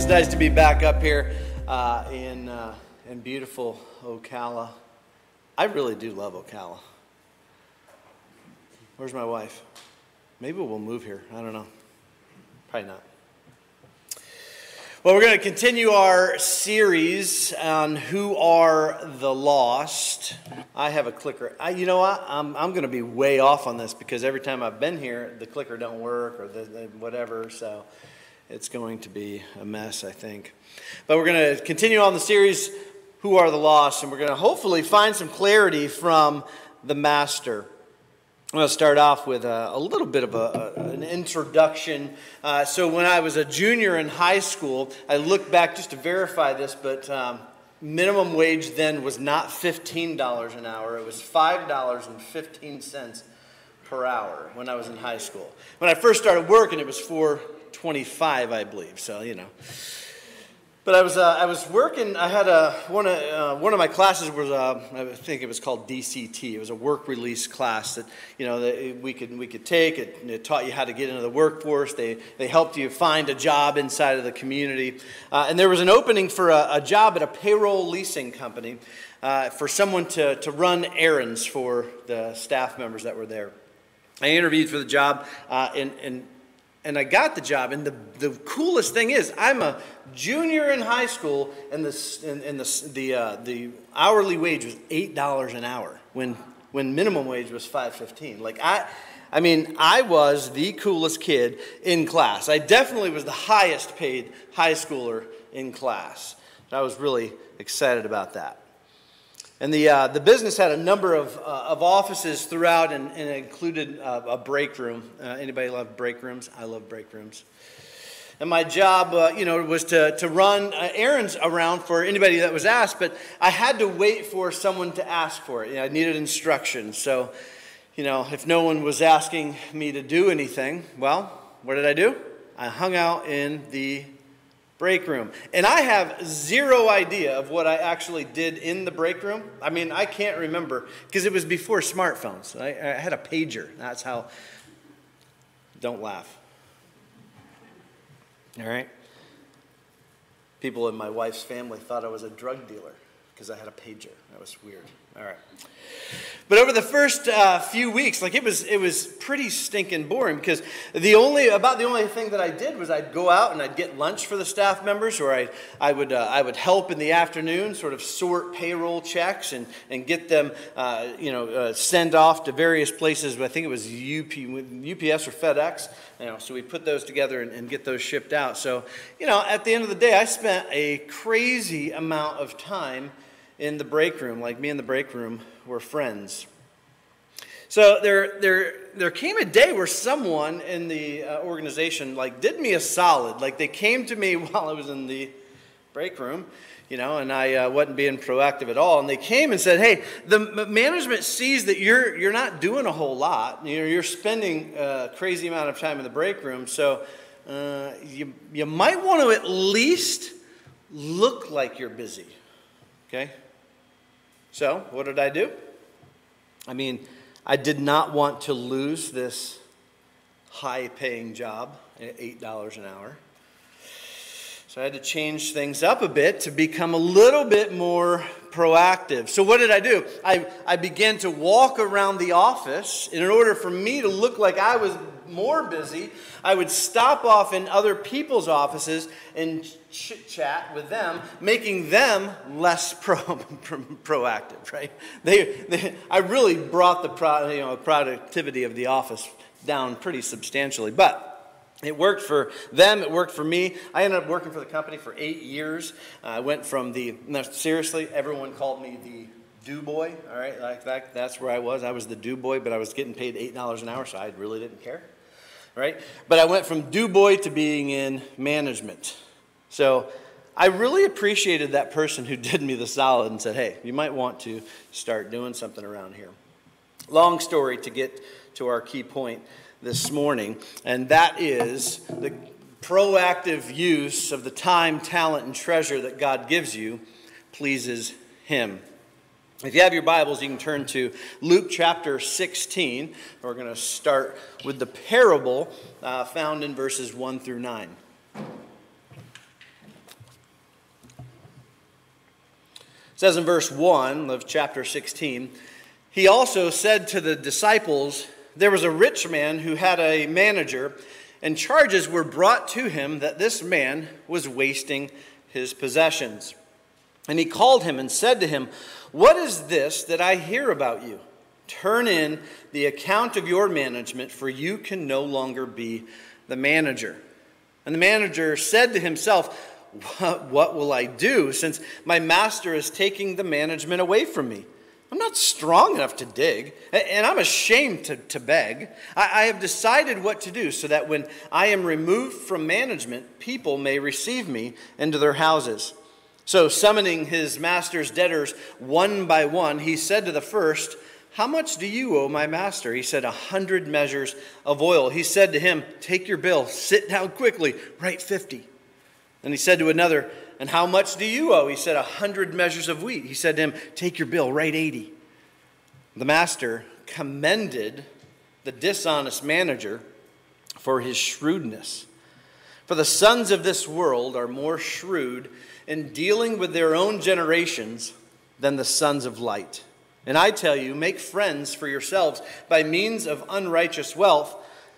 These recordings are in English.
It's nice to be back up here uh, in, uh, in beautiful Ocala. I really do love Ocala. Where's my wife? Maybe we'll move here. I don't know. Probably not. Well, we're going to continue our series on who are the lost. I have a clicker. I, you know what? I'm, I'm going to be way off on this because every time I've been here, the clicker don't work or the, the whatever. So it's going to be a mess, I think. But we're going to continue on the series, Who Are the Lost? And we're going to hopefully find some clarity from the Master. I'm going to start off with a, a little bit of a, a, an introduction. Uh, so, when I was a junior in high school, I looked back just to verify this, but um, minimum wage then was not $15 an hour, it was $5.15 per hour when I was in high school. When I first started working, it was 425, I believe. So, you know. But I was, uh, I was working, I had a, one, of, uh, one of my classes was, uh, I think it was called DCT. It was a work release class that, you know, that we could, we could take. It, it, taught you how to get into the workforce. They, they helped you find a job inside of the community. Uh, and there was an opening for a, a job at a payroll leasing company uh, for someone to, to run errands for the staff members that were there. I interviewed for the job, uh, and, and and I got the job. And the, the coolest thing is, I'm a junior in high school, and the, and, and the, the, uh, the hourly wage was $8 an hour when, when minimum wage was 515 Like, I, I mean, I was the coolest kid in class. I definitely was the highest paid high schooler in class. I was really excited about that. And the, uh, the business had a number of, uh, of offices throughout and, and included uh, a break room. Uh, anybody love break rooms? I love break rooms. And my job, uh, you know, was to, to run uh, errands around for anybody that was asked, but I had to wait for someone to ask for it. You know, I needed instructions. So, you know, if no one was asking me to do anything, well, what did I do? I hung out in the break room. And I have zero idea of what I actually did in the break room. I mean, I can't remember because it was before smartphones. I, I, had a pager. That's how. Don't laugh. All right? People in my wife's family thought I was a drug dealer because I had a pager. That was weird. All right. But over the first uh, few weeks, like it was, it was pretty stinking boring because the only about the only thing that I did was I'd go out and I'd get lunch for the staff members, or I, I would uh, I would help in the afternoon, sort of sort payroll checks and and get them, uh, you know, uh, send off to various places. I think it was UP, UPS or FedEx. You know, so we put those together and, and get those shipped out. So, you know, at the end of the day, I spent a crazy amount of time in the break room, like me in the break room, were friends. So there, there, there came a day where someone in the uh, organization like did me a solid. Like they came to me while I was in the break room, you know, and I uh, wasn't being proactive at all. And they came and said, "Hey, the management sees that you're you're not doing a whole lot. You know, you're spending a crazy amount of time in the break room. So uh, you you might want to at least look like you're busy." Okay. So, what did I do? I mean, I did not want to lose this high paying job at $8 an hour. So I had to change things up a bit to become a little bit more proactive. So, what did I do? I, I began to walk around the office. And in order for me to look like I was more busy, I would stop off in other people's offices and chit chat with them, making them less pro, proactive, right? They, they, I really brought the pro, you know, productivity of the office down pretty substantially. But it worked for them, it worked for me. I ended up working for the company for eight years. I went from the, no, seriously, everyone called me the do boy, all right? Like that, that's where I was. I was the do boy, but I was getting paid $8 an hour, so I really didn't care, right? But I went from do boy to being in management. So I really appreciated that person who did me the solid and said, hey, you might want to start doing something around here. Long story to get to our key point this morning, and that is the proactive use of the time, talent, and treasure that God gives you pleases Him. If you have your Bibles, you can turn to Luke chapter 16. We're going to start with the parable uh, found in verses 1 through 9. It says in verse 1 of chapter 16, He also said to the disciples, there was a rich man who had a manager, and charges were brought to him that this man was wasting his possessions. And he called him and said to him, What is this that I hear about you? Turn in the account of your management, for you can no longer be the manager. And the manager said to himself, what, will I do since my master is taking the management away from me? I'm not strong enough to dig, and I'm ashamed to, to beg. I, I have decided what to do so that when I am removed from management, people may receive me into their houses. So, summoning his master's debtors one by one, he said to the first, How much do you owe my master? He said, A hundred measures of oil. He said to him, Take your bill, sit down quickly, write fifty. And he said to another, And how much do you owe? He said, A hundred measures of wheat. He said to him, Take your bill, write 80. The master commended the dishonest manager for his shrewdness. For the sons of this world are more shrewd in dealing with their own generations than the sons of light. And I tell you, make friends for yourselves by means of unrighteous wealth,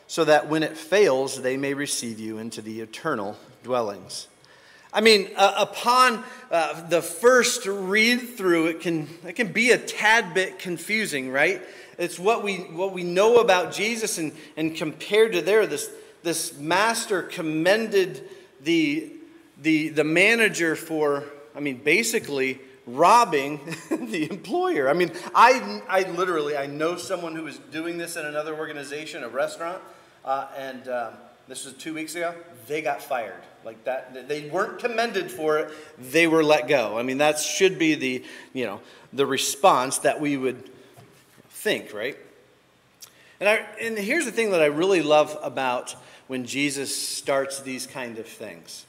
so that when it fails, they may receive you into the eternal dwellings. I mean, uh, upon uh, the first read through, it can, it can be a tad bit confusing, right? It's what we, what we know about Jesus, and, and compared to there, this, this master commended the, the, the manager for, I mean, basically robbing the employer. I mean, I, I literally, I know someone who is doing this in another organization, a restaurant, uh, and uh, this was two weeks ago, they got fired like that, they weren't commended for it, they were let go. I mean, that should be the, you know, the response that we would think, right? And, I, and here's the thing that I really love about when Jesus starts these kind of things.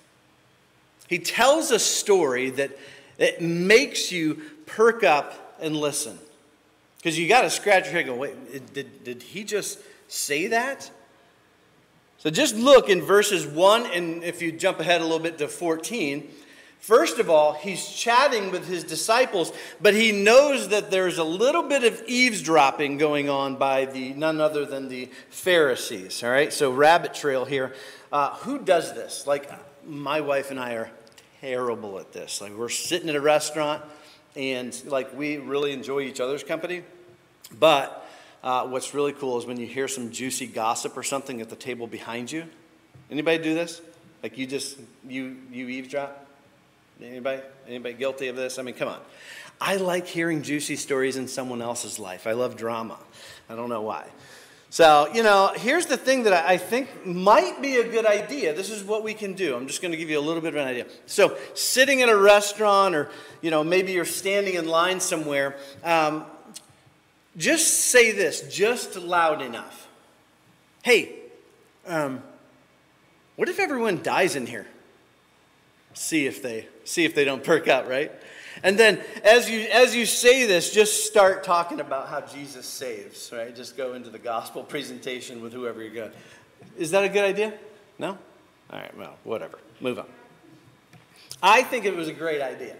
He tells a story that it makes you perk up and listen. Because you got to scratch your head and go, wait, did, did he just say that? So just look in verses 1, and if you jump ahead a little bit to 14. First of all, he's chatting with his disciples, but he knows that there's a little bit of eavesdropping going on by the none other than the Pharisees. All right, so rabbit trail here. Uh, who does this? Like my wife and I are terrible at this. Like we're sitting at a restaurant, and like we really enjoy each other's company, but uh, what's really cool is when you hear some juicy gossip or something at the table behind you. Anybody do this? Like you just you you eavesdrop? Anybody? Anybody guilty of this? I mean, come on. I like hearing juicy stories in someone else's life. I love drama. I don't know why. So, you know, here's the thing that I think might be a good idea. This is what we can do. I'm just going to give you a little bit of an idea. So, sitting in a restaurant, or, you know, maybe you're standing in line somewhere, um, just say this just loud enough. Hey, um, what if everyone dies in here? See if they see if they don't perk up, right? And then as you as you say this, just start talking about how Jesus saves, right? Just go into the gospel presentation with whoever you're going. Is that a good idea? No? All right, well, whatever. Move on. I think it was a great idea.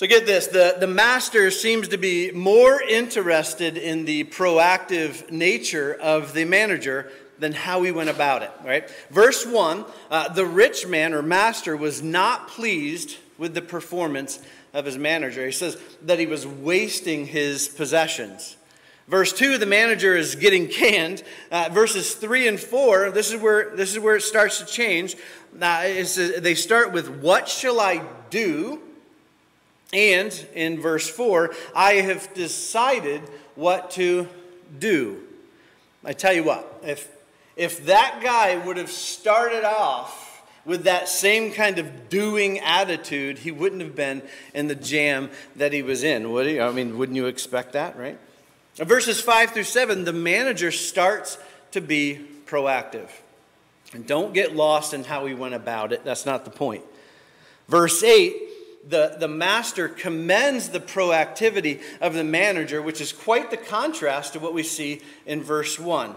So get this the, the master seems to be more interested in the proactive nature of the manager than how he went about it, right? Verse 1 uh, the rich man or master was not pleased with the performance of his manager. He says that he was wasting his possessions. Verse 2, the manager is getting canned. Uh, verses 3 and 4, this is where, this is where it starts to change. Uh, they start with, What shall I do? And in verse 4, I have decided what to do. I tell you what, if, if that guy would have started off with that same kind of doing attitude, he wouldn't have been in the jam that he was in, would he? I mean, wouldn't you expect that, right? Verses 5 through 7, the manager starts to be proactive. And don't get lost in how he went about it. That's not the point. Verse 8, the, the master commends the proactivity of the manager, which is quite the contrast to what we see in verse 1.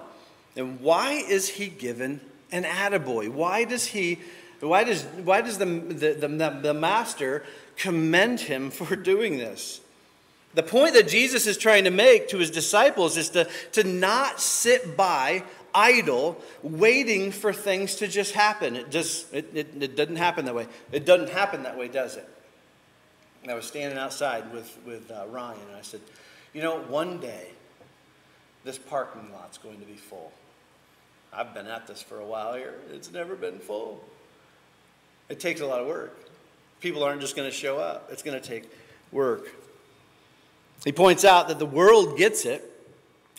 And why is he given an attaboy? Why does he Why does, why does the, the, the, the master commend him for doing this? The point that Jesus is trying to make to his disciples is to, to not sit by idle, waiting for things to just happen. It just it, it, it doesn't happen that way. It doesn't happen that way, does it? And I was standing outside with, with uh, Ryan, and I said, You know, one day this parking lot's going to be full. I've been at this for a while here. It's never been full. It takes a lot of work. People aren't just going to show up, it's going to take work. He points out that the world gets it,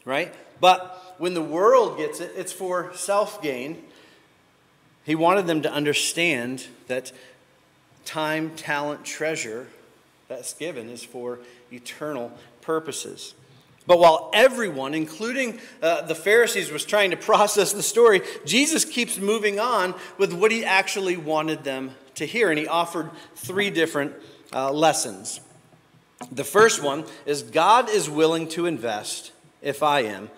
right? But when the world gets it, it's for self gain. He wanted them to understand that time, talent, treasure that's given is for eternal purposes. But while everyone, including uh, the Pharisees, was trying to process the story, Jesus keeps moving on with what he actually wanted them to hear. And he offered three different uh, lessons. The first one is God is willing to invest if I am,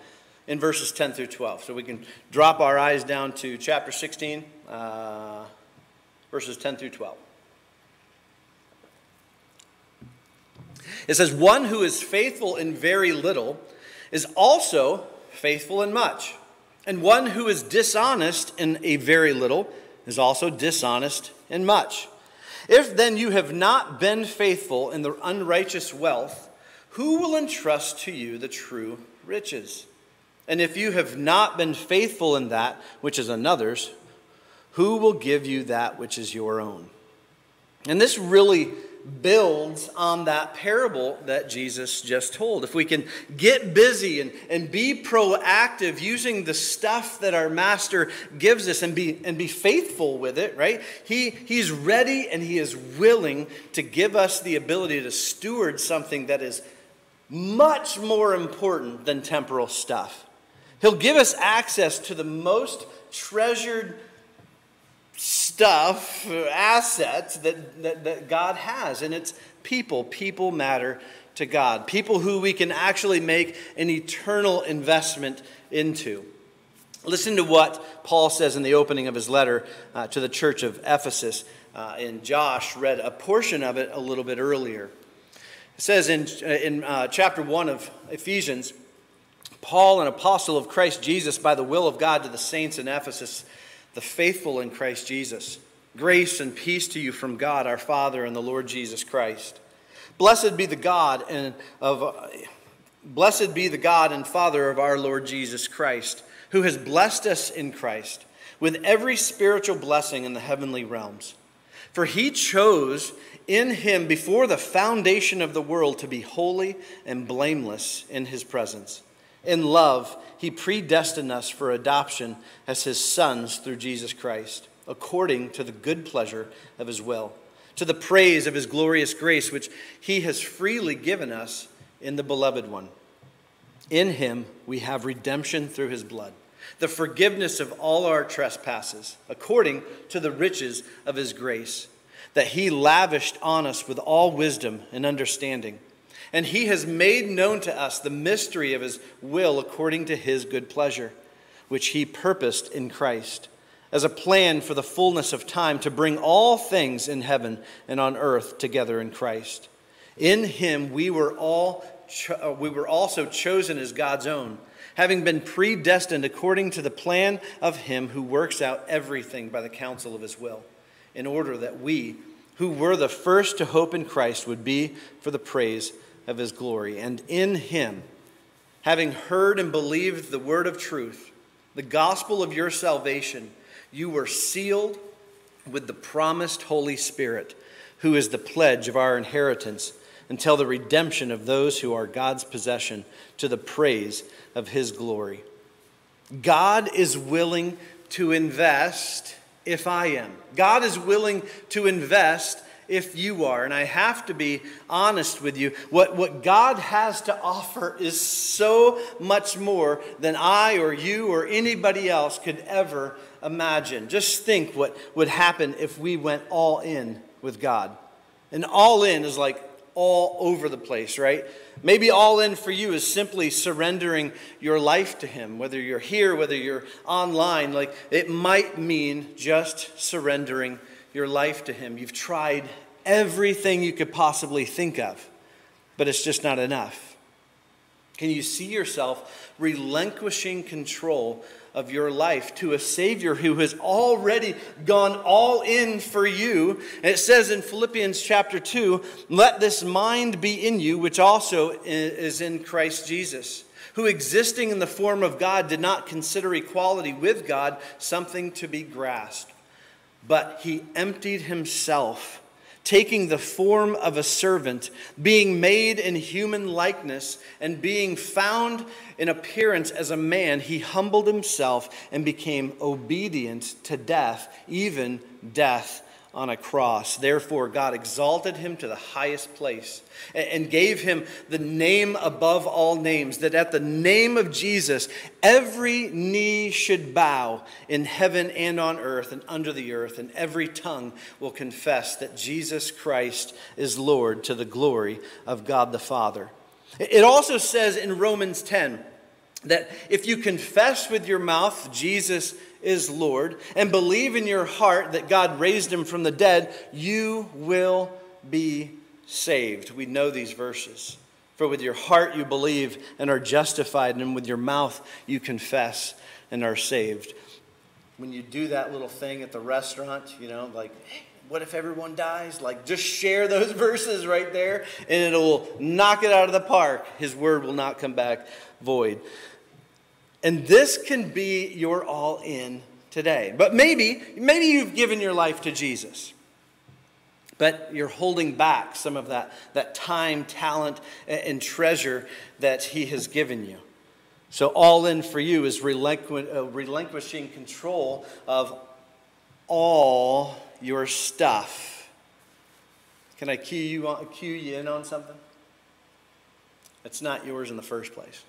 in verses 10 through 12. So we can drop our eyes down to chapter 16, uh, verses 10 through 12. It says, One who is faithful in very little is also faithful in much. And one who is dishonest in a very little is also dishonest in much. If then you have not been faithful in the unrighteous wealth, who will entrust to you the true riches? And if you have not been faithful in that which is another's, who will give you that which is your own? And this really builds on that parable that Jesus just told. If we can get busy and, and be proactive using the stuff that our master gives us and be, and be faithful with it, right? He, he's ready and he is willing to give us the ability to steward something that is much more important than temporal stuff. He'll give us access to the most treasured stuff, assets that, that, that God has. And it's people. People matter to God. People who we can actually make an eternal investment into. Listen to what Paul says in the opening of his letter uh, to the church of Ephesus. Uh, and Josh read a portion of it a little bit earlier. It says in, in uh, chapter 1 of Ephesians Paul, an apostle of Christ Jesus, by the will of God to the saints in Ephesus, the faithful in Christ Jesus. Grace and peace to you from God our Father and the Lord Jesus Christ. Blessed be the God and of blessed be the God and Father of our Lord Jesus Christ, who has blessed us in Christ with every spiritual blessing in the heavenly realms. For he chose in him before the foundation of the world to be holy and blameless in his presence. In love, he predestined us for adoption as his sons through Jesus Christ, according to the good pleasure of his will, to the praise of his glorious grace, which he has freely given us in the beloved one. In him we have redemption through his blood, the forgiveness of all our trespasses, according to the riches of his grace, that he lavished on us with all wisdom and understanding and he has made known to us the mystery of his will according to his good pleasure, which he purposed in Christ, as a plan for the fullness of time to bring all things in heaven and on earth together in Christ. In him we were all cho- uh, we were also chosen as God's own, having been predestined according to the plan of him who works out everything by the counsel of his will, in order that we who were the first to hope in Christ would be for the praise of his glory. And in him, having heard and believed the word of truth, the gospel of your salvation, you were sealed with the promised Holy Spirit, who is the pledge of our inheritance until the redemption of those who are God's possession to the praise of his glory. God is willing to invest if I am. God is willing to invest if you are. And I have to be honest with you. What, what God has to offer is so much more than I or you or anybody else could ever imagine. Just think what would happen if we went all in with God. And all in is like all over the place, right? Maybe all in for you is simply surrendering your life to Him, whether you're here, whether you're online. Like it might mean just surrendering your life to Him. You've tried everything you could possibly think of, but it's just not enough. Can you see yourself relinquishing control of your life to a Savior who has already gone all in for you. And it says in Philippians chapter 2 let this mind be in you, which also is in Christ Jesus, who existing in the form of God did not consider equality with God something to be grasped, but he emptied himself taking the form of a servant, being made in human likeness, and being found in appearance as a man, he humbled himself and became obedient to death, even death on a cross. Therefore, God exalted him to the highest place and gave him the name above all names, that at the name of Jesus, every knee should bow in heaven and on earth and under the earth, and every tongue will confess that Jesus Christ is Lord to the glory of God the Father. It also says in Romans 10 that if you confess with your mouth Jesus is Lord and believe in your heart that God raised him from the dead, you will be saved. We know these verses. For with your heart you believe and are justified, and with your mouth you confess and are saved. When you do that little thing at the restaurant, you know, like, what if everyone dies? Like, just share those verses right there, and it'll knock it out of the park. His word will not come back void. And this can be your all in today. But maybe, maybe you've given your life to Jesus. But you're holding back some of that, that time, talent, and treasure that He has given you. So, all in for you is relinqu- uh, relinquishing control of all your stuff. Can I cue you, on, cue you in on something? It's not yours in the first place.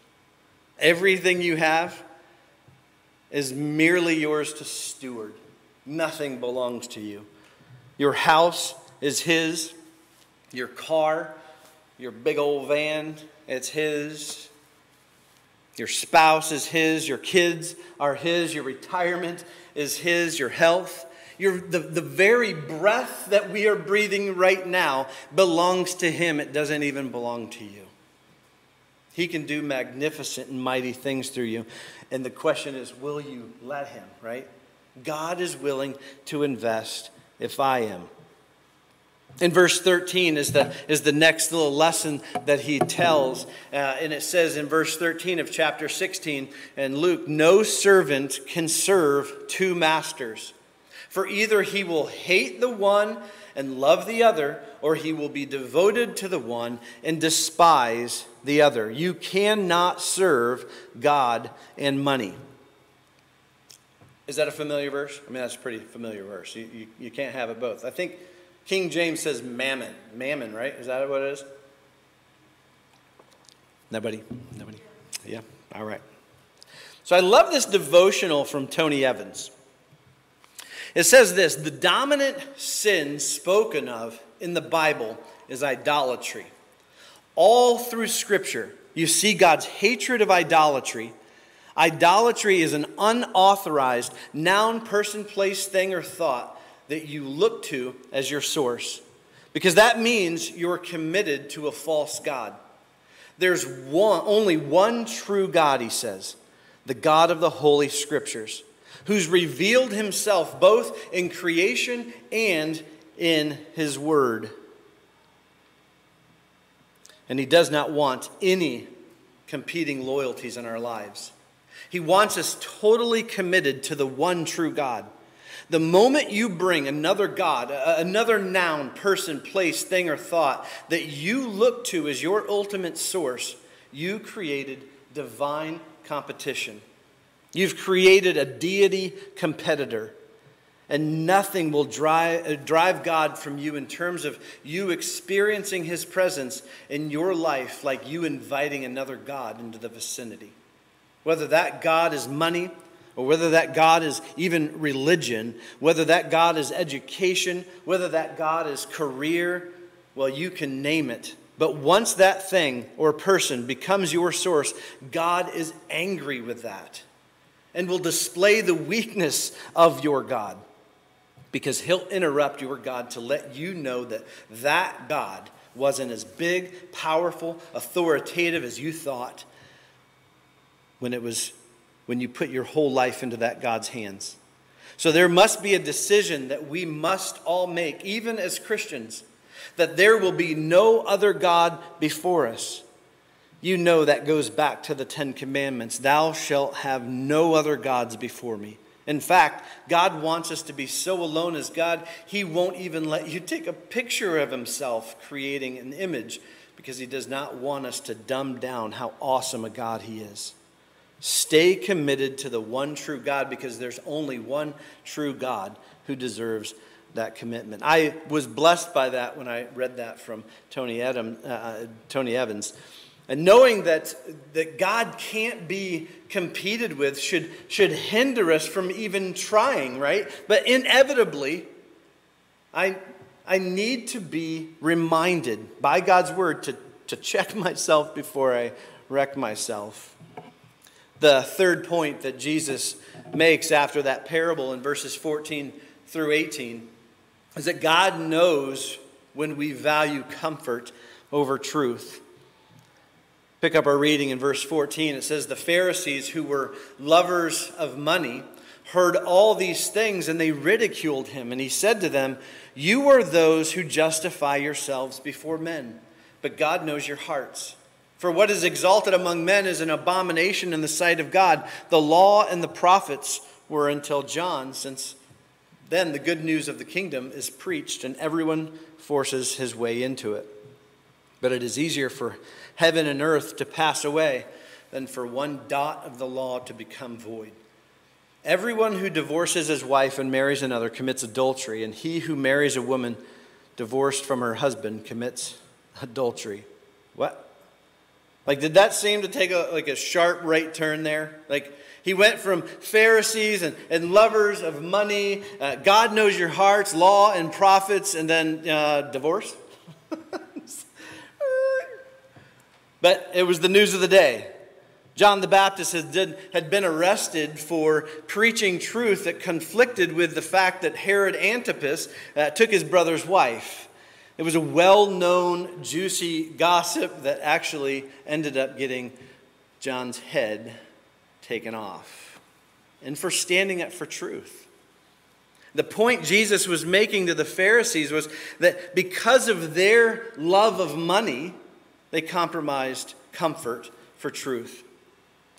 Everything you have is merely yours to steward. Nothing belongs to you. Your house is His. Your car, your big old van, it's His. Your spouse is His. Your kids are His. Your retirement is His. Your health. Your, the, the very breath that we are breathing right now belongs to Him. It doesn't even belong to you. He can do magnificent and mighty things through you. And the question is, will you let Him, right? God is willing to invest if I am. In verse 13 is the, is the next little lesson that he tells. Uh, and it says in verse 13 of chapter 16 and Luke, no servant can serve two masters. For either he will hate the one and love the other, or he will be devoted to the one and despise the other. You cannot serve God and money. Is that a familiar verse? I mean, that's a pretty familiar verse. You, you, you can't have it both. I think King James says mammon. Mammon, right? Is that what it is? Nobody? Nobody? Yeah? All right. So I love this devotional from Tony Evans. It says this the dominant sin spoken of in the Bible is idolatry. All through Scripture, you see God's hatred of idolatry. Idolatry is an unauthorized noun, person, place, thing, or thought that you look to as your source. Because that means you're committed to a false God. There's one, only one true God, he says, the God of the Holy Scriptures, who's revealed himself both in creation and in his word and He does not want any competing loyalties in our lives. He wants us totally committed to the one true God. The moment you bring another God, another noun, person, place, thing, or thought that you look to as your ultimate source, you created divine competition. You've created a deity competitor. And nothing will drive, uh, drive God from you in terms of you experiencing His presence in your life like you inviting another God into the vicinity. Whether that God is money, or whether that God is even religion, whether that God is education, whether that God is career, well, you can name it. But once that thing or person becomes your source, God is angry with that and will display the weakness of your God because he'll interrupt your God to let you know that that God wasn't as big, powerful, authoritative as you thought when it was when you put your whole life into that God's hands. So there must be a decision that we must all make, even as Christians, that there will be no other God before us. You know that goes back to the Ten Commandments Thou shalt have no other gods before me. In fact, God wants us to be so alone as God, He won't even let you take a picture of Himself creating an image because He does not want us to dumb down how awesome a God He is. Stay committed to the one true God because there's only one true God who deserves that commitment. I was blessed by that when I read that from Tony, Adam, uh, Tony Evans. And knowing that, that God can't be competed with should, should hinder us from even trying, right? But inevitably, I, I need to be reminded by God's word to, to check myself before I wreck myself. The third point that Jesus makes after that parable in verses 14 through 18 is that God knows when we value comfort over truth. Pick up our reading in verse 14. It says, The Pharisees, who were lovers of money, heard all these things and they ridiculed him. And he said to them, You are those who justify yourselves before men, but God knows your hearts. For what is exalted among men is an abomination in the sight of God. The law and the prophets were until John, since then the good news of the kingdom is preached and everyone forces his way into it. But it is easier for heaven and earth to pass away than for one dot of the law to become void. Everyone who divorces his wife and marries another commits adultery, and he who marries a woman divorced from her husband commits adultery. What? Like, did that seem to take a, like a sharp right turn there? Like, he went from Pharisees and, and lovers of money, uh, God knows your hearts, law and prophets, and then uh, divorce? But it was the news of the day. John the Baptist had, did, had been arrested for preaching truth that conflicted with the fact that Herod Antipas uh, took his brother's wife. It was a well known, juicy gossip that actually ended up getting John's head taken off. And for standing up for truth. The point Jesus was making to the Pharisees was that because of their love of money, they compromised comfort for truth.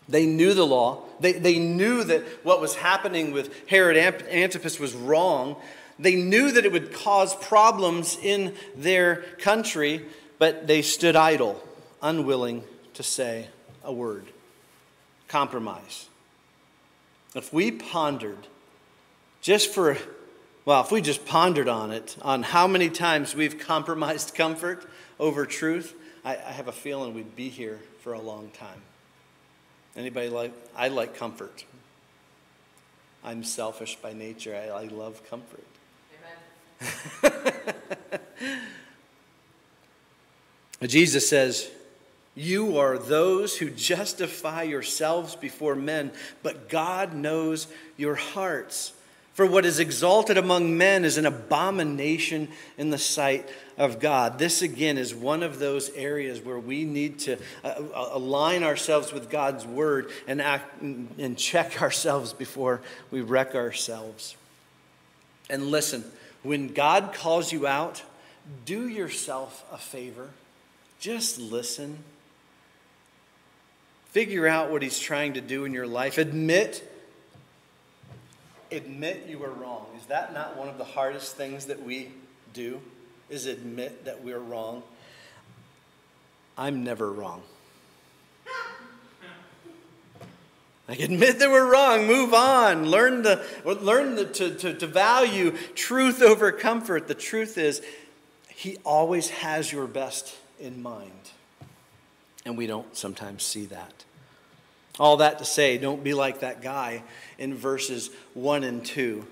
They knew the law. They, they knew that what was happening with Herod Antipas was wrong. They knew that it would cause problems in their country, but they stood idle, unwilling to say a word. Compromise. If we pondered just for, well, if we just pondered on it, on how many times we've compromised comfort over truth, I, I have a feeling we'd be here for a long time. Anybody like, I like comfort. I'm selfish by nature. I, I love comfort. Jesus says, You are those who justify yourselves before men, but God knows your hearts. For what is exalted among men is an abomination in the sight of God. This, again, is one of those areas where we need to uh, uh, align ourselves with God's word and, act, and check ourselves before we wreck ourselves. And listen, when God calls you out, do yourself a favor. Just listen. Figure out what He's trying to do in your life. Admit admit you were wrong. Is that not one of the hardest things that we do? Is admit that we're wrong? I'm never wrong. Like admit that we're wrong, move on, learn, the, learn the, to, to, to value truth over comfort. The truth is, He always has your best in mind. And we don't sometimes see that. All that to say, don't be like that guy in verses 1 and 2.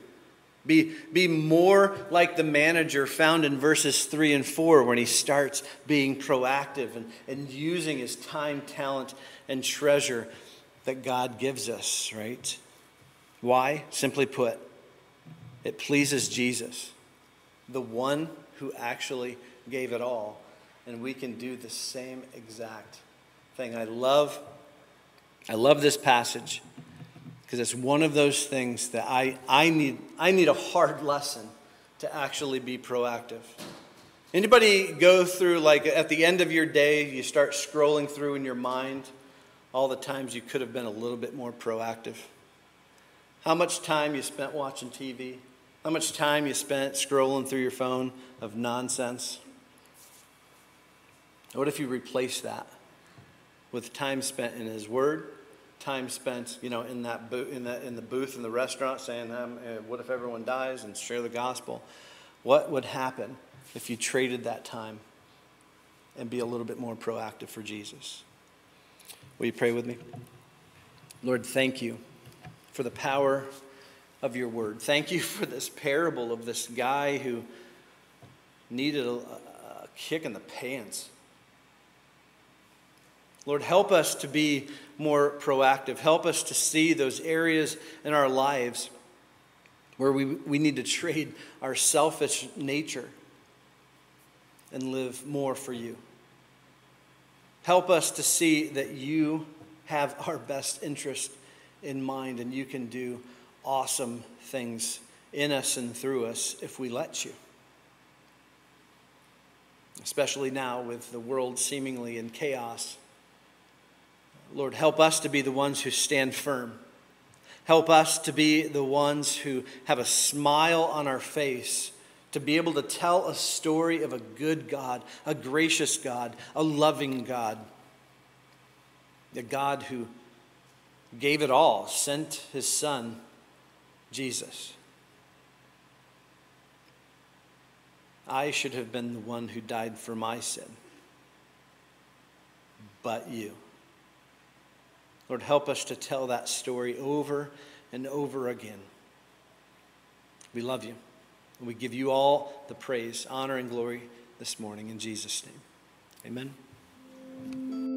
Be, be more like the manager found in verses 3 and 4 when he starts being proactive and, and using his time, talent, and treasure that God gives us, right? Why? Simply put, it pleases Jesus, the one who actually gave it all. And we can do the same exact thing. I love, I love this passage because it's one of those things that I, I, need, I need a hard lesson to actually be proactive. Anybody go through, like at the end of your day, you start scrolling through in your mind all the times you could have been a little bit more proactive? How much time you spent watching TV? How much time you spent scrolling through your phone of nonsense? What if you replace that with time spent in His Word, time spent, you know, in that bo- in that in the booth in the restaurant saying, um, uh, "What if everyone dies?" and share the gospel. What would happen if you traded that time and be a little bit more proactive for Jesus? Will you pray with me? Lord, thank you for the power of your word. Thank you for this parable of this guy who needed a, a kick in the pants. Lord, help us to be more proactive. Help us to see those areas in our lives where we, we need to trade our selfish nature and live more for you. Help us to see that you have our best interest in mind and you can do awesome things in us and through us if we let you. Especially now with the world seemingly in chaos Lord, help us to be the ones who stand firm. Help us to be the ones who have a smile on our face, to be able to tell a story of a good God, a gracious God, a loving God. A God who gave it all, sent his son, Jesus. I should have been the one who died for my sin, but you. Lord, help us to tell that story over and over again. We love you. And we give you all the praise, honor, and glory this morning in Jesus' name. Amen.